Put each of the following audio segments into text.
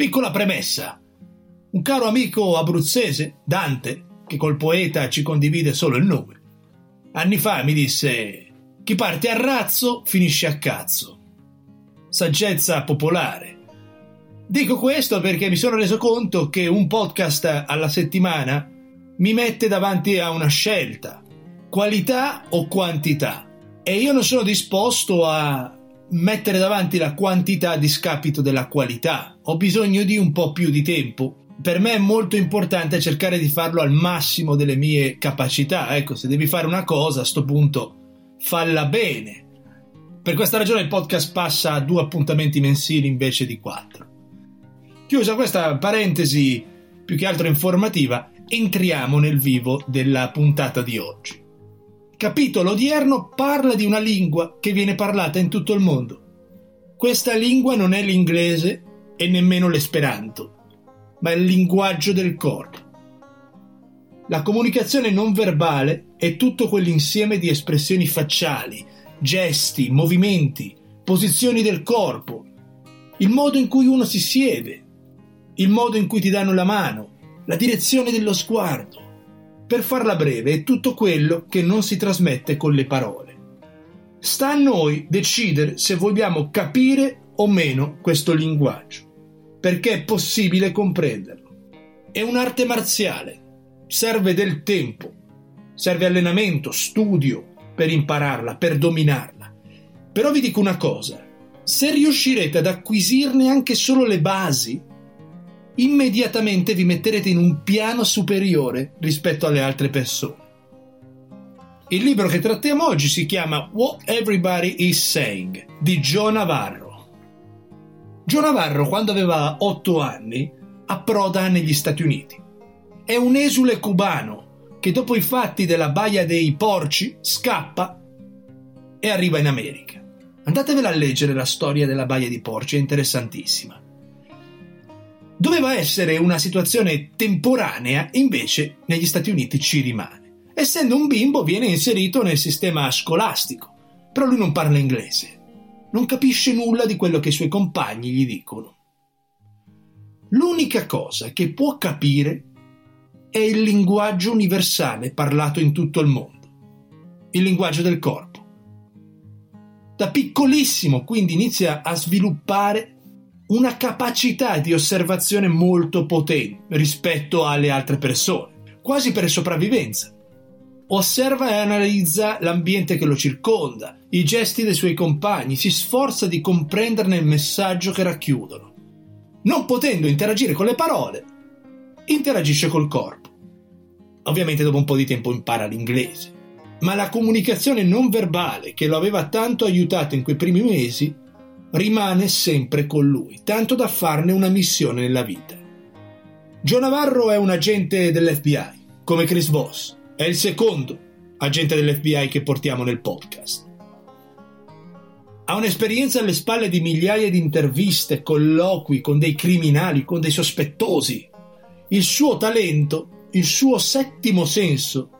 Piccola premessa. Un caro amico abruzzese, Dante, che col poeta ci condivide solo il nome, anni fa mi disse: Chi parte a razzo finisce a cazzo. Saggezza popolare. Dico questo perché mi sono reso conto che un podcast alla settimana mi mette davanti a una scelta, qualità o quantità. E io non sono disposto a mettere davanti la quantità a discapito della qualità. Ho bisogno di un po' più di tempo. Per me è molto importante cercare di farlo al massimo delle mie capacità. Ecco, se devi fare una cosa, a sto punto falla bene. Per questa ragione il podcast passa a due appuntamenti mensili invece di quattro. Chiusa questa parentesi più che altro informativa, entriamo nel vivo della puntata di oggi capitolo odierno parla di una lingua che viene parlata in tutto il mondo. Questa lingua non è l'inglese e nemmeno l'esperanto, ma è il linguaggio del corpo. La comunicazione non verbale è tutto quell'insieme di espressioni facciali, gesti, movimenti, posizioni del corpo, il modo in cui uno si siede, il modo in cui ti danno la mano, la direzione dello sguardo, per farla breve, è tutto quello che non si trasmette con le parole. Sta a noi decidere se vogliamo capire o meno questo linguaggio, perché è possibile comprenderlo. È un'arte marziale, serve del tempo, serve allenamento, studio per impararla, per dominarla. Però vi dico una cosa, se riuscirete ad acquisirne anche solo le basi, immediatamente vi metterete in un piano superiore rispetto alle altre persone. Il libro che trattiamo oggi si chiama What Everybody is Saying di Joe Navarro. Joe Navarro, quando aveva otto anni, approda negli Stati Uniti. È un esule cubano che dopo i fatti della Baia dei Porci scappa e arriva in America. Andatevela a leggere la storia della Baia dei Porci, è interessantissima. Doveva essere una situazione temporanea, invece negli Stati Uniti ci rimane. Essendo un bimbo viene inserito nel sistema scolastico, però lui non parla inglese, non capisce nulla di quello che i suoi compagni gli dicono. L'unica cosa che può capire è il linguaggio universale parlato in tutto il mondo, il linguaggio del corpo. Da piccolissimo quindi inizia a sviluppare una capacità di osservazione molto potente rispetto alle altre persone, quasi per sopravvivenza. Osserva e analizza l'ambiente che lo circonda, i gesti dei suoi compagni, si sforza di comprenderne il messaggio che racchiudono. Non potendo interagire con le parole, interagisce col corpo. Ovviamente dopo un po' di tempo impara l'inglese, ma la comunicazione non verbale che lo aveva tanto aiutato in quei primi mesi rimane sempre con lui, tanto da farne una missione nella vita. Joe Navarro è un agente dell'FBI, come Chris Voss, è il secondo agente dell'FBI che portiamo nel podcast. Ha un'esperienza alle spalle di migliaia di interviste, colloqui con dei criminali, con dei sospettosi. Il suo talento, il suo settimo senso,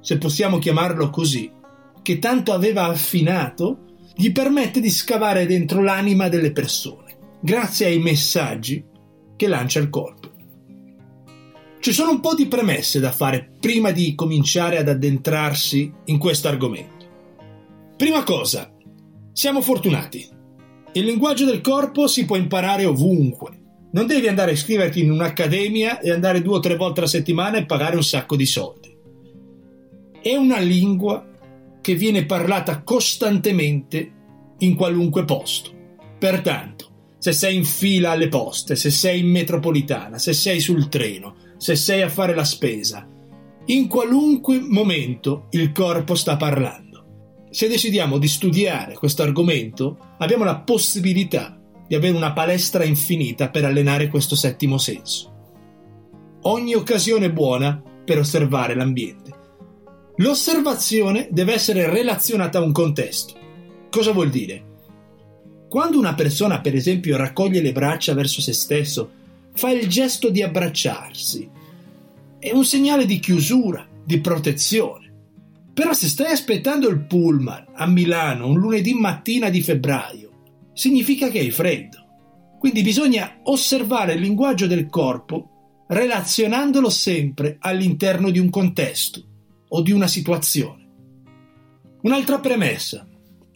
se possiamo chiamarlo così, che tanto aveva affinato, gli permette di scavare dentro l'anima delle persone, grazie ai messaggi che lancia il corpo. Ci sono un po' di premesse da fare prima di cominciare ad addentrarsi in questo argomento. Prima cosa, siamo fortunati. Il linguaggio del corpo si può imparare ovunque. Non devi andare a iscriverti in un'accademia e andare due o tre volte alla settimana e pagare un sacco di soldi. È una lingua che viene parlata costantemente in qualunque posto. Pertanto, se sei in fila alle poste, se sei in metropolitana, se sei sul treno, se sei a fare la spesa, in qualunque momento il corpo sta parlando. Se decidiamo di studiare questo argomento, abbiamo la possibilità di avere una palestra infinita per allenare questo settimo senso. Ogni occasione è buona per osservare l'ambiente L'osservazione deve essere relazionata a un contesto. Cosa vuol dire? Quando una persona, per esempio, raccoglie le braccia verso se stesso, fa il gesto di abbracciarsi, è un segnale di chiusura, di protezione. Però se stai aspettando il pullman a Milano un lunedì mattina di febbraio, significa che hai freddo. Quindi bisogna osservare il linguaggio del corpo relazionandolo sempre all'interno di un contesto o di una situazione. Un'altra premessa.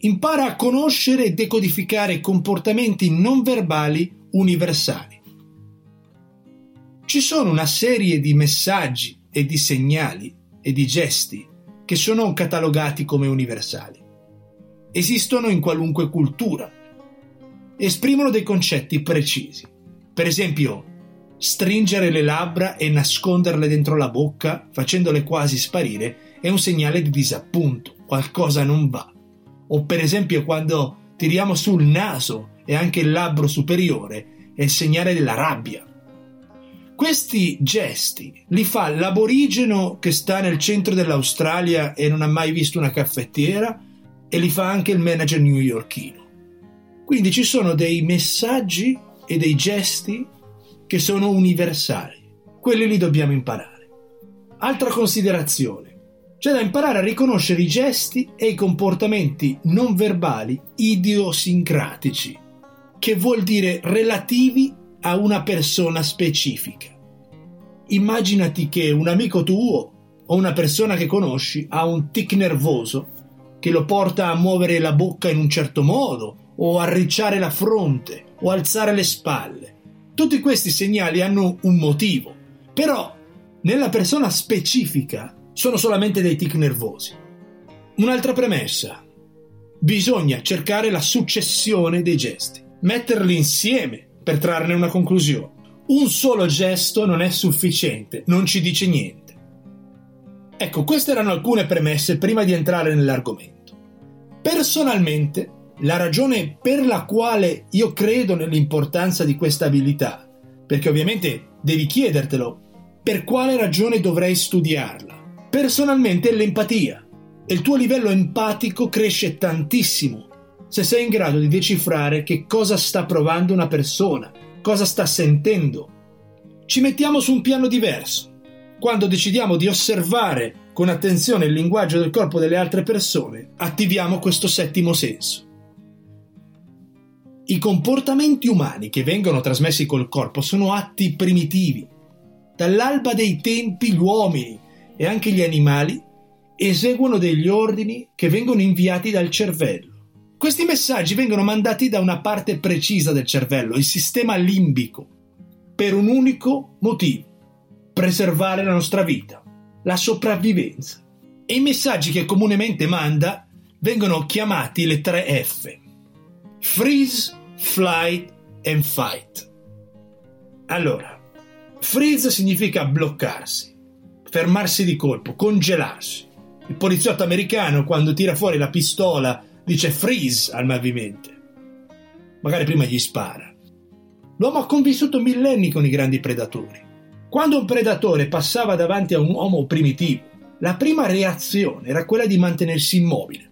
Impara a conoscere e decodificare comportamenti non verbali universali. Ci sono una serie di messaggi e di segnali e di gesti che sono catalogati come universali. Esistono in qualunque cultura. Esprimono dei concetti precisi. Per esempio, stringere le labbra e nasconderle dentro la bocca, facendole quasi sparire, è un segnale di disappunto, qualcosa non va. O per esempio quando tiriamo sul naso e anche il labbro superiore, è il segnale della rabbia. Questi gesti li fa l'aborigeno che sta nel centro dell'Australia e non ha mai visto una caffettiera e li fa anche il manager newyorkino. Quindi ci sono dei messaggi e dei gesti che sono universali. Quelli li dobbiamo imparare. Altra considerazione. C'è da imparare a riconoscere i gesti e i comportamenti non verbali idiosincratici, che vuol dire relativi a una persona specifica. Immaginati che un amico tuo o una persona che conosci ha un tic nervoso che lo porta a muovere la bocca in un certo modo, o arricciare la fronte, o alzare le spalle. Tutti questi segnali hanno un motivo, però nella persona specifica sono solamente dei tic nervosi. Un'altra premessa. Bisogna cercare la successione dei gesti, metterli insieme per trarne una conclusione. Un solo gesto non è sufficiente, non ci dice niente. Ecco, queste erano alcune premesse prima di entrare nell'argomento. Personalmente, la ragione per la quale io credo nell'importanza di questa abilità, perché ovviamente devi chiedertelo, per quale ragione dovrei studiarla? Personalmente è l'empatia. E il tuo livello empatico cresce tantissimo se sei in grado di decifrare che cosa sta provando una persona, cosa sta sentendo. Ci mettiamo su un piano diverso. Quando decidiamo di osservare con attenzione il linguaggio del corpo delle altre persone, attiviamo questo settimo senso. I comportamenti umani che vengono trasmessi col corpo sono atti primitivi. Dall'alba dei tempi gli uomini e anche gli animali eseguono degli ordini che vengono inviati dal cervello. Questi messaggi vengono mandati da una parte precisa del cervello, il sistema limbico, per un unico motivo, preservare la nostra vita, la sopravvivenza. E i messaggi che comunemente manda vengono chiamati le tre F. Freeze, Flight and Fight. Allora, freeze significa bloccarsi, fermarsi di colpo, congelarsi. Il poliziotto americano quando tira fuori la pistola dice freeze al malvivente. Magari prima gli spara. L'uomo ha convissuto millenni con i grandi predatori. Quando un predatore passava davanti a un uomo primitivo, la prima reazione era quella di mantenersi immobile.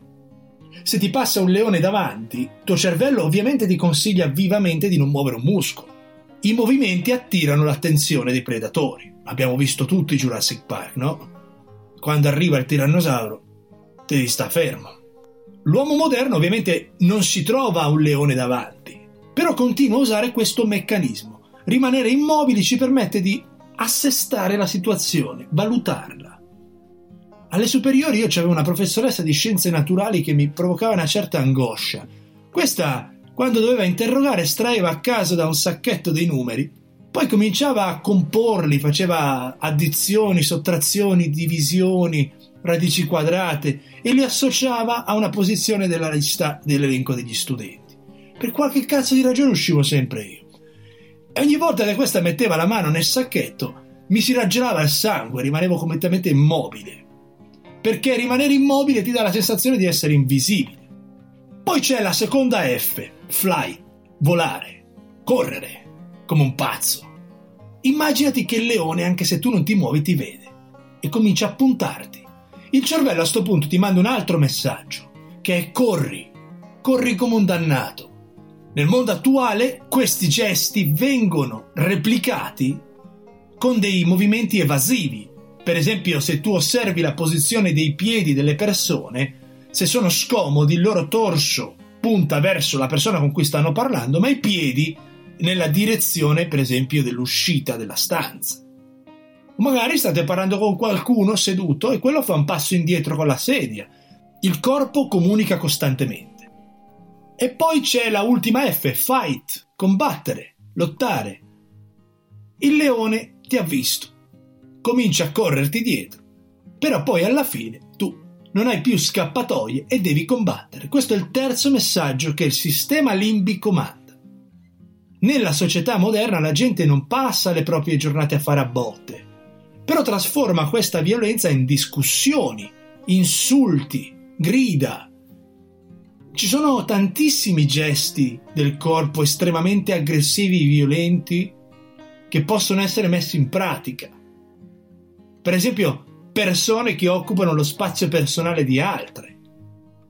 Se ti passa un leone davanti, tuo cervello ovviamente ti consiglia vivamente di non muovere un muscolo. I movimenti attirano l'attenzione dei predatori. Abbiamo visto tutti Jurassic Park, no? Quando arriva il tirannosauro, devi sta fermo. L'uomo moderno ovviamente non si trova un leone davanti, però continua a usare questo meccanismo. Rimanere immobili ci permette di assestare la situazione, valutarla. Alle superiori io avevo una professoressa di scienze naturali che mi provocava una certa angoscia. Questa, quando doveva interrogare, estraeva a caso da un sacchetto dei numeri, poi cominciava a comporli, faceva addizioni, sottrazioni, divisioni, radici quadrate e li associava a una posizione della lista dell'elenco degli studenti. Per qualche cazzo di ragione uscivo sempre io. E ogni volta che questa metteva la mano nel sacchetto mi si raggelava il sangue, rimanevo completamente immobile. Perché rimanere immobile ti dà la sensazione di essere invisibile. Poi c'è la seconda F, fly, volare, correre, come un pazzo. Immaginati che il leone, anche se tu non ti muovi, ti vede e comincia a puntarti. Il cervello a questo punto ti manda un altro messaggio, che è corri, corri come un dannato. Nel mondo attuale questi gesti vengono replicati con dei movimenti evasivi. Per esempio, se tu osservi la posizione dei piedi delle persone, se sono scomodi, il loro torso punta verso la persona con cui stanno parlando, ma i piedi nella direzione, per esempio, dell'uscita della stanza. Magari state parlando con qualcuno seduto e quello fa un passo indietro con la sedia. Il corpo comunica costantemente. E poi c'è la ultima F, fight, combattere, lottare. Il leone ti ha visto, comincia a correrti dietro, però poi alla fine tu non hai più scappatoie e devi combattere. Questo è il terzo messaggio che il sistema limbico manda. Nella società moderna la gente non passa le proprie giornate a fare a botte, però trasforma questa violenza in discussioni, insulti, grida. Ci sono tantissimi gesti del corpo estremamente aggressivi e violenti che possono essere messi in pratica. Per esempio, persone che occupano lo spazio personale di altre.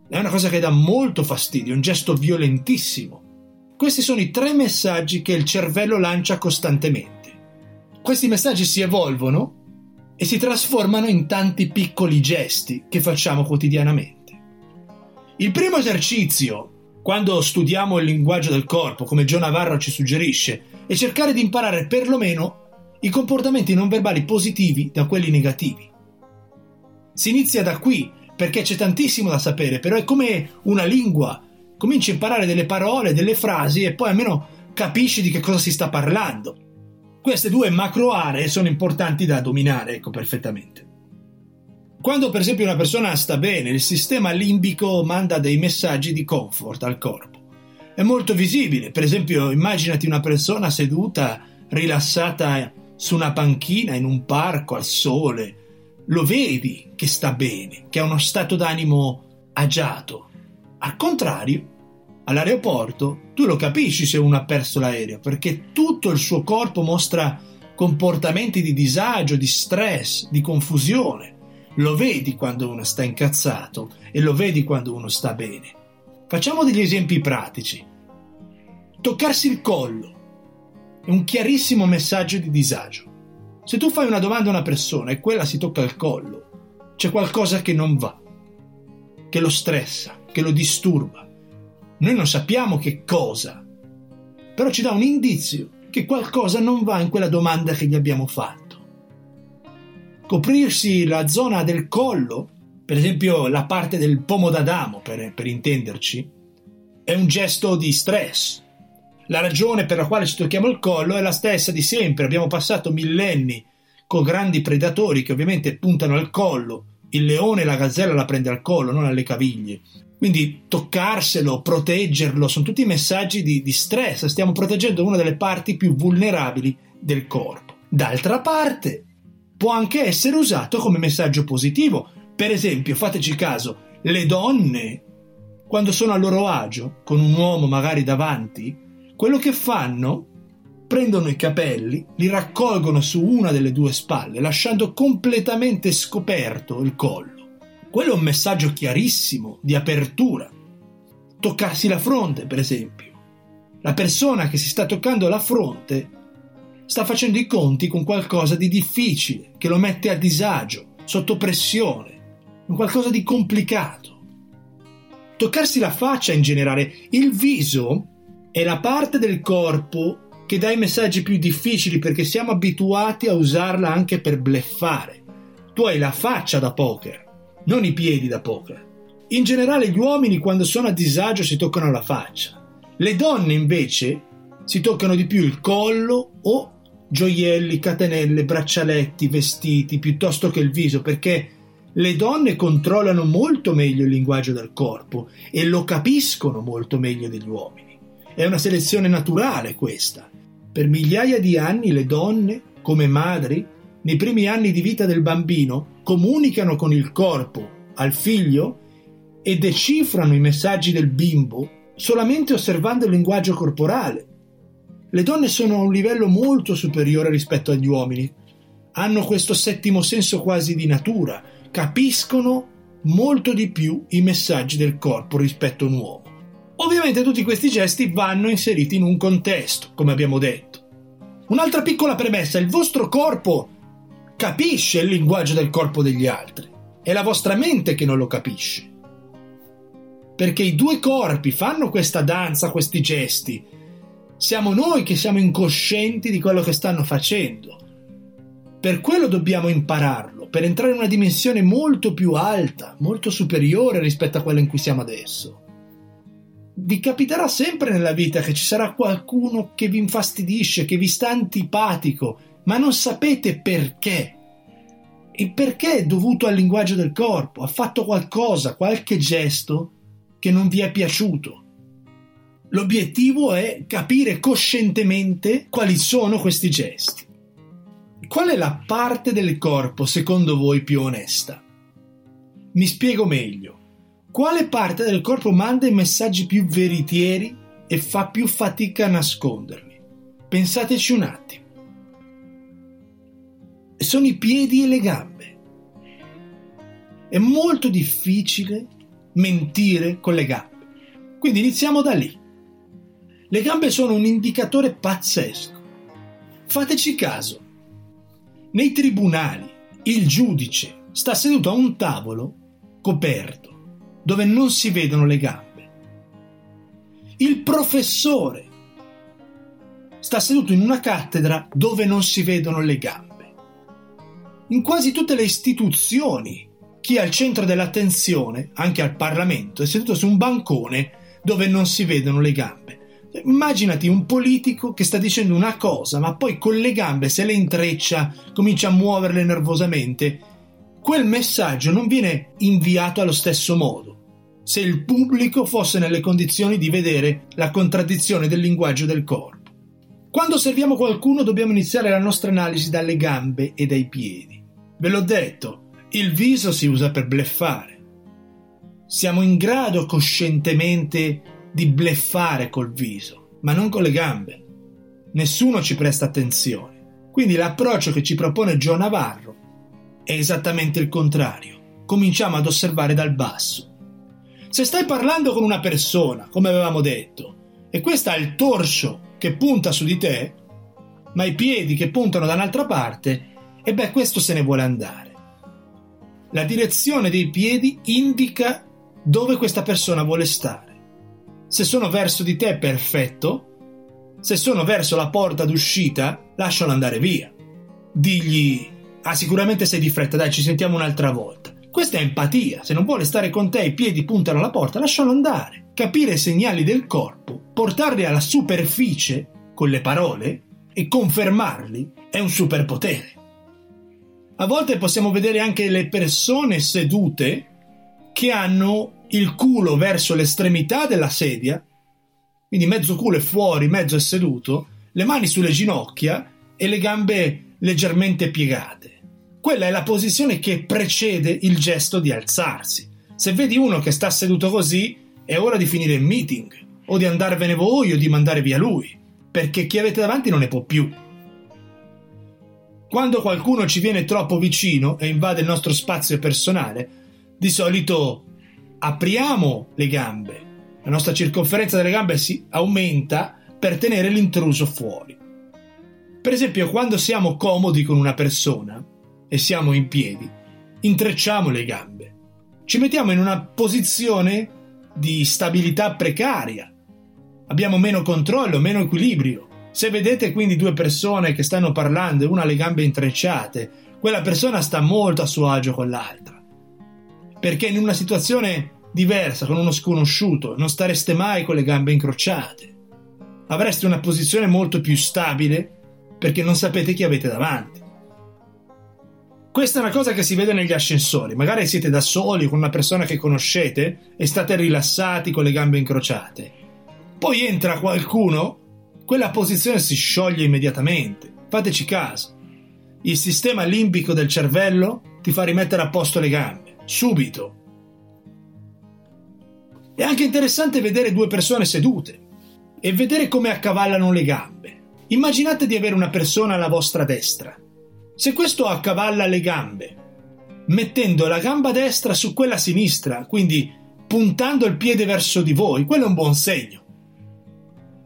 È una cosa che dà molto fastidio, un gesto violentissimo. Questi sono i tre messaggi che il cervello lancia costantemente. Questi messaggi si evolvono e si trasformano in tanti piccoli gesti che facciamo quotidianamente. Il primo esercizio, quando studiamo il linguaggio del corpo, come John Navarro ci suggerisce, è cercare di imparare perlomeno i comportamenti non verbali positivi da quelli negativi. Si inizia da qui, perché c'è tantissimo da sapere, però è come una lingua cominci a imparare delle parole, delle frasi e poi almeno capisci di che cosa si sta parlando. Queste due macro aree sono importanti da dominare, ecco perfettamente. Quando per esempio una persona sta bene, il sistema limbico manda dei messaggi di comfort al corpo. È molto visibile, per esempio immaginati una persona seduta, rilassata su una panchina in un parco al sole, lo vedi che sta bene, che ha uno stato d'animo agiato, al contrario, all'aeroporto tu lo capisci se uno ha perso l'aereo, perché tutto il suo corpo mostra comportamenti di disagio, di stress, di confusione. Lo vedi quando uno sta incazzato e lo vedi quando uno sta bene. Facciamo degli esempi pratici. Toccarsi il collo è un chiarissimo messaggio di disagio. Se tu fai una domanda a una persona e quella si tocca il collo, c'è qualcosa che non va, che lo stressa, che lo disturba. Noi non sappiamo che cosa, però ci dà un indizio che qualcosa non va in quella domanda che gli abbiamo fatto. Coprirsi la zona del collo, per esempio la parte del pomo d'Adamo, per, per intenderci, è un gesto di stress. La ragione per la quale ci tocchiamo il collo è la stessa di sempre. Abbiamo passato millenni con grandi predatori che ovviamente puntano al collo. Il leone e la gazzella la prende al collo, non alle caviglie. Quindi toccarselo, proteggerlo, sono tutti messaggi di, di stress, stiamo proteggendo una delle parti più vulnerabili del corpo. D'altra parte, può anche essere usato come messaggio positivo. Per esempio, fateci caso, le donne, quando sono a loro agio, con un uomo magari davanti, quello che fanno, prendono i capelli, li raccolgono su una delle due spalle, lasciando completamente scoperto il collo. Quello è un messaggio chiarissimo di apertura. Toccarsi la fronte, per esempio. La persona che si sta toccando la fronte sta facendo i conti con qualcosa di difficile, che lo mette a disagio, sotto pressione, qualcosa di complicato. Toccarsi la faccia in generale, il viso è la parte del corpo che dà i messaggi più difficili perché siamo abituati a usarla anche per bleffare. Tu hai la faccia da poker, non i piedi da poker. In generale gli uomini quando sono a disagio si toccano la faccia. Le donne invece si toccano di più il collo o gioielli, catenelle, braccialetti, vestiti, piuttosto che il viso, perché le donne controllano molto meglio il linguaggio del corpo e lo capiscono molto meglio degli uomini. È una selezione naturale questa. Per migliaia di anni le donne, come madri, nei primi anni di vita del bambino, comunicano con il corpo al figlio e decifrano i messaggi del bimbo solamente osservando il linguaggio corporale. Le donne sono a un livello molto superiore rispetto agli uomini. Hanno questo settimo senso quasi di natura, capiscono molto di più i messaggi del corpo rispetto a un uomo. Ovviamente tutti questi gesti vanno inseriti in un contesto, come abbiamo detto. Un'altra piccola premessa, il vostro corpo capisce il linguaggio del corpo degli altri. È la vostra mente che non lo capisce. Perché i due corpi fanno questa danza, questi gesti, Siamo noi che siamo incoscienti di quello che stanno facendo. Per quello dobbiamo impararlo, per entrare in una dimensione molto più alta, molto superiore rispetto a quella in cui siamo adesso. Vi capiterà sempre nella vita che ci sarà qualcuno che vi infastidisce, che vi sta antipatico, ma non sapete perché. Il perché è dovuto al linguaggio del corpo, ha fatto qualcosa, qualche gesto che non vi è piaciuto. L'obiettivo è capire coscientemente quali sono questi gesti. Qual è la parte del corpo secondo voi più onesta? Mi spiego meglio. Quale parte del corpo manda i messaggi più veritieri e fa più fatica a nasconderli? Pensateci un attimo. Sono i piedi e le gambe. È molto difficile mentire con le gambe. Quindi iniziamo da lì. Le gambe sono un indicatore pazzesco. Fateci caso. Nei tribunali il giudice sta seduto a un tavolo coperto, dove non si vedono le gambe. Il professore sta seduto in una cattedra dove non si vedono le gambe. In quasi tutte le istituzioni, chi è al centro dell'attenzione, anche al Parlamento, è seduto su un bancone dove non si vedono le gambe. Immaginati un politico che sta dicendo una cosa, ma poi con le gambe se le intreccia, comincia a muoverle nervosamente. Quel messaggio non viene inviato allo stesso modo. Se il pubblico fosse nelle condizioni di vedere la contraddizione del linguaggio del corpo. Quando osserviamo qualcuno dobbiamo iniziare la nostra analisi dalle gambe e dai piedi. Ve l'ho detto, il viso si usa per bleffare. Siamo in grado coscientemente di bleffare col viso, ma non con le gambe. Nessuno ci presta attenzione. Quindi l'approccio che ci propone Gio Navarro è esattamente il contrario. Cominciamo ad osservare dal basso. Se stai parlando con una persona, come avevamo detto, e questa ha il torso che punta su di te, ma i piedi che puntano da un'altra parte, e beh, questo se ne vuole andare. La direzione dei piedi indica dove questa persona vuole stare. Se sono verso di te, perfetto. Se sono verso la porta d'uscita, lascialo andare via. Digli, ah sicuramente sei di fretta, dai ci sentiamo un'altra volta. Questa è empatia, se non vuole stare con te i piedi puntano alla porta, lascialo andare. Capire i segnali del corpo, portarli alla superficie con le parole e confermarli è un superpotere. A volte possiamo vedere anche le persone sedute che hanno il culo verso l'estremità della sedia, quindi mezzo culo è fuori, mezzo è seduto, le mani sulle ginocchia e le gambe leggermente piegate. Quella è la posizione che precede il gesto di alzarsi. Se vedi uno che sta seduto così, è ora di finire il meeting, o di andarvene voi o di mandare via lui, perché chi avete davanti non ne può più. Quando qualcuno ci viene troppo vicino e invade il nostro spazio personale, di solito apriamo le gambe, la nostra circonferenza delle gambe si aumenta per tenere l'intruso fuori. Per esempio, quando siamo comodi con una persona e siamo in piedi, intrecciamo le gambe, ci mettiamo in una posizione di stabilità precaria, abbiamo meno controllo, meno equilibrio. Se vedete quindi due persone che stanno parlando e una ha le gambe intrecciate, quella persona sta molto a suo agio con l'altra perché in una situazione diversa con uno sconosciuto non stareste mai con le gambe incrociate. Avreste una posizione molto più stabile perché non sapete chi avete davanti. Questa è una cosa che si vede negli ascensori. Magari siete da soli con una persona che conoscete e state rilassati con le gambe incrociate. Poi entra qualcuno, quella posizione si scioglie immediatamente. Fateci caso. Il sistema limbico del cervello ti fa rimettere a posto le gambe subito. È anche interessante vedere due persone sedute e vedere come accavallano le gambe. Immaginate di avere una persona alla vostra destra. Se questo accavalla le gambe, mettendo la gamba destra su quella sinistra, quindi puntando il piede verso di voi, quello è un buon segno.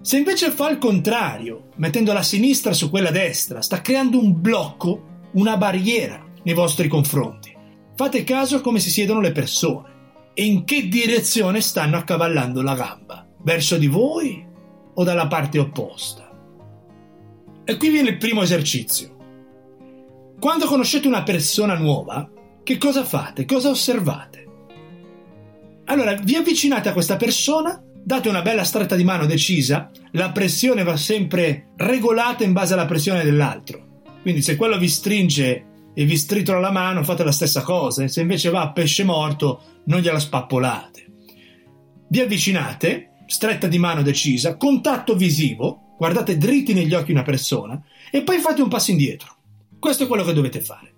Se invece fa il contrario, mettendo la sinistra su quella destra, sta creando un blocco, una barriera nei vostri confronti. Fate caso a come si siedono le persone e in che direzione stanno accavallando la gamba. Verso di voi o dalla parte opposta. E qui viene il primo esercizio. Quando conoscete una persona nuova, che cosa fate? Cosa osservate? Allora, vi avvicinate a questa persona, date una bella stretta di mano decisa, la pressione va sempre regolata in base alla pressione dell'altro. Quindi se quello vi stringe e vi stritola la mano, fate la stessa cosa, se invece va a pesce morto, non gliela spappolate. Vi avvicinate, stretta di mano decisa, contatto visivo, guardate dritti negli occhi una persona e poi fate un passo indietro. Questo è quello che dovete fare.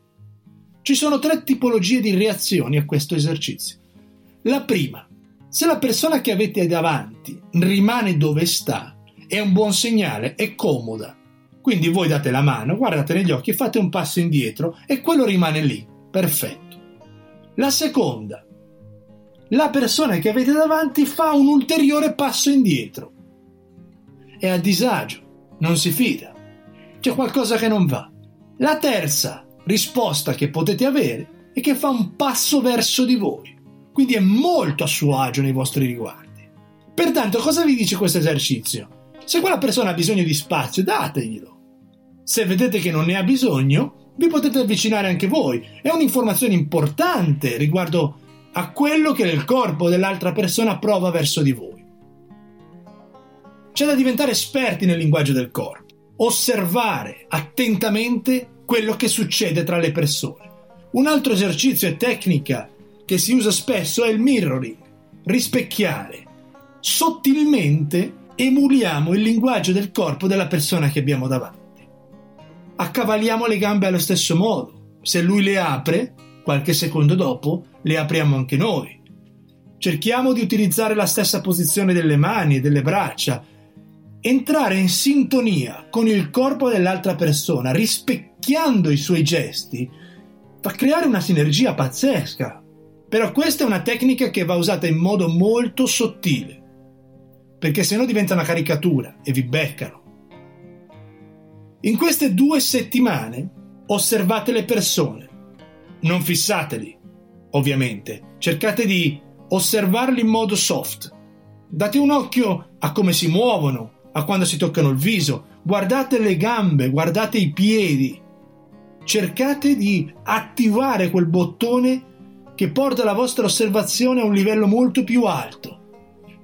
Ci sono tre tipologie di reazioni a questo esercizio. La prima, se la persona che avete davanti rimane dove sta, è un buon segnale, è comoda. Quindi voi date la mano, guardate negli occhi, fate un passo indietro e quello rimane lì. Perfetto. La seconda, la persona che avete davanti fa un ulteriore passo indietro. È a disagio, non si fida. C'è qualcosa che non va. La terza risposta che potete avere è che fa un passo verso di voi quindi è molto a suo agio nei vostri riguardi. Pertanto, cosa vi dice questo esercizio? Se quella persona ha bisogno di spazio, dateglielo. Se vedete che non ne ha bisogno, vi potete avvicinare anche voi. È un'informazione importante riguardo a quello che il corpo dell'altra persona prova verso di voi. C'è da diventare esperti nel linguaggio del corpo, osservare attentamente quello che succede tra le persone. Un altro esercizio e tecnica che si usa spesso è il mirroring, rispecchiare. Sottilmente emuliamo il linguaggio del corpo della persona che abbiamo davanti. Accavaliamo le gambe allo stesso modo. Se lui le apre, qualche secondo dopo le apriamo anche noi. Cerchiamo di utilizzare la stessa posizione delle mani e delle braccia, entrare in sintonia con il corpo dell'altra persona, rispecchiando i suoi gesti, fa creare una sinergia pazzesca. Però questa è una tecnica che va usata in modo molto sottile, perché se no diventa una caricatura e vi beccano. In queste due settimane osservate le persone, non fissateli, ovviamente, cercate di osservarli in modo soft. Date un occhio a come si muovono, a quando si toccano il viso, guardate le gambe, guardate i piedi. Cercate di attivare quel bottone che porta la vostra osservazione a un livello molto più alto.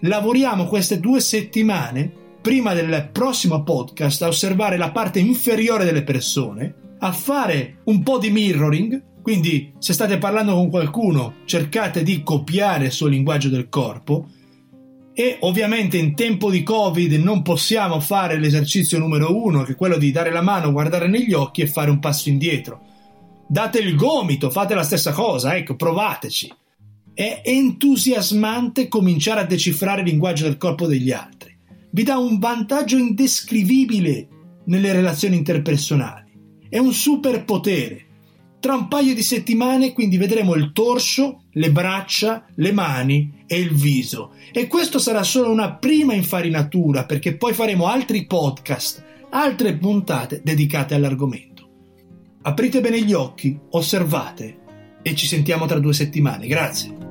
Lavoriamo queste due settimane, prima del prossimo podcast, a osservare la parte inferiore delle persone, a fare un po' di mirroring, quindi se state parlando con qualcuno cercate di copiare il suo linguaggio del corpo, e ovviamente in tempo di Covid non possiamo fare l'esercizio numero uno, che è quello di dare la mano, guardare negli occhi e fare un passo indietro date il gomito, fate la stessa cosa, ecco, provateci. È entusiasmante cominciare a decifrare il linguaggio del corpo degli altri. Vi dà un vantaggio indescrivibile nelle relazioni interpersonali. È un superpotere. Tra un paio di settimane quindi vedremo il torso, le braccia, le mani e il viso. E questo sarà solo una prima infarinatura perché poi faremo altri podcast, altre puntate dedicate all'argomento. Aprite bene gli occhi, osservate e ci sentiamo tra due settimane. Grazie.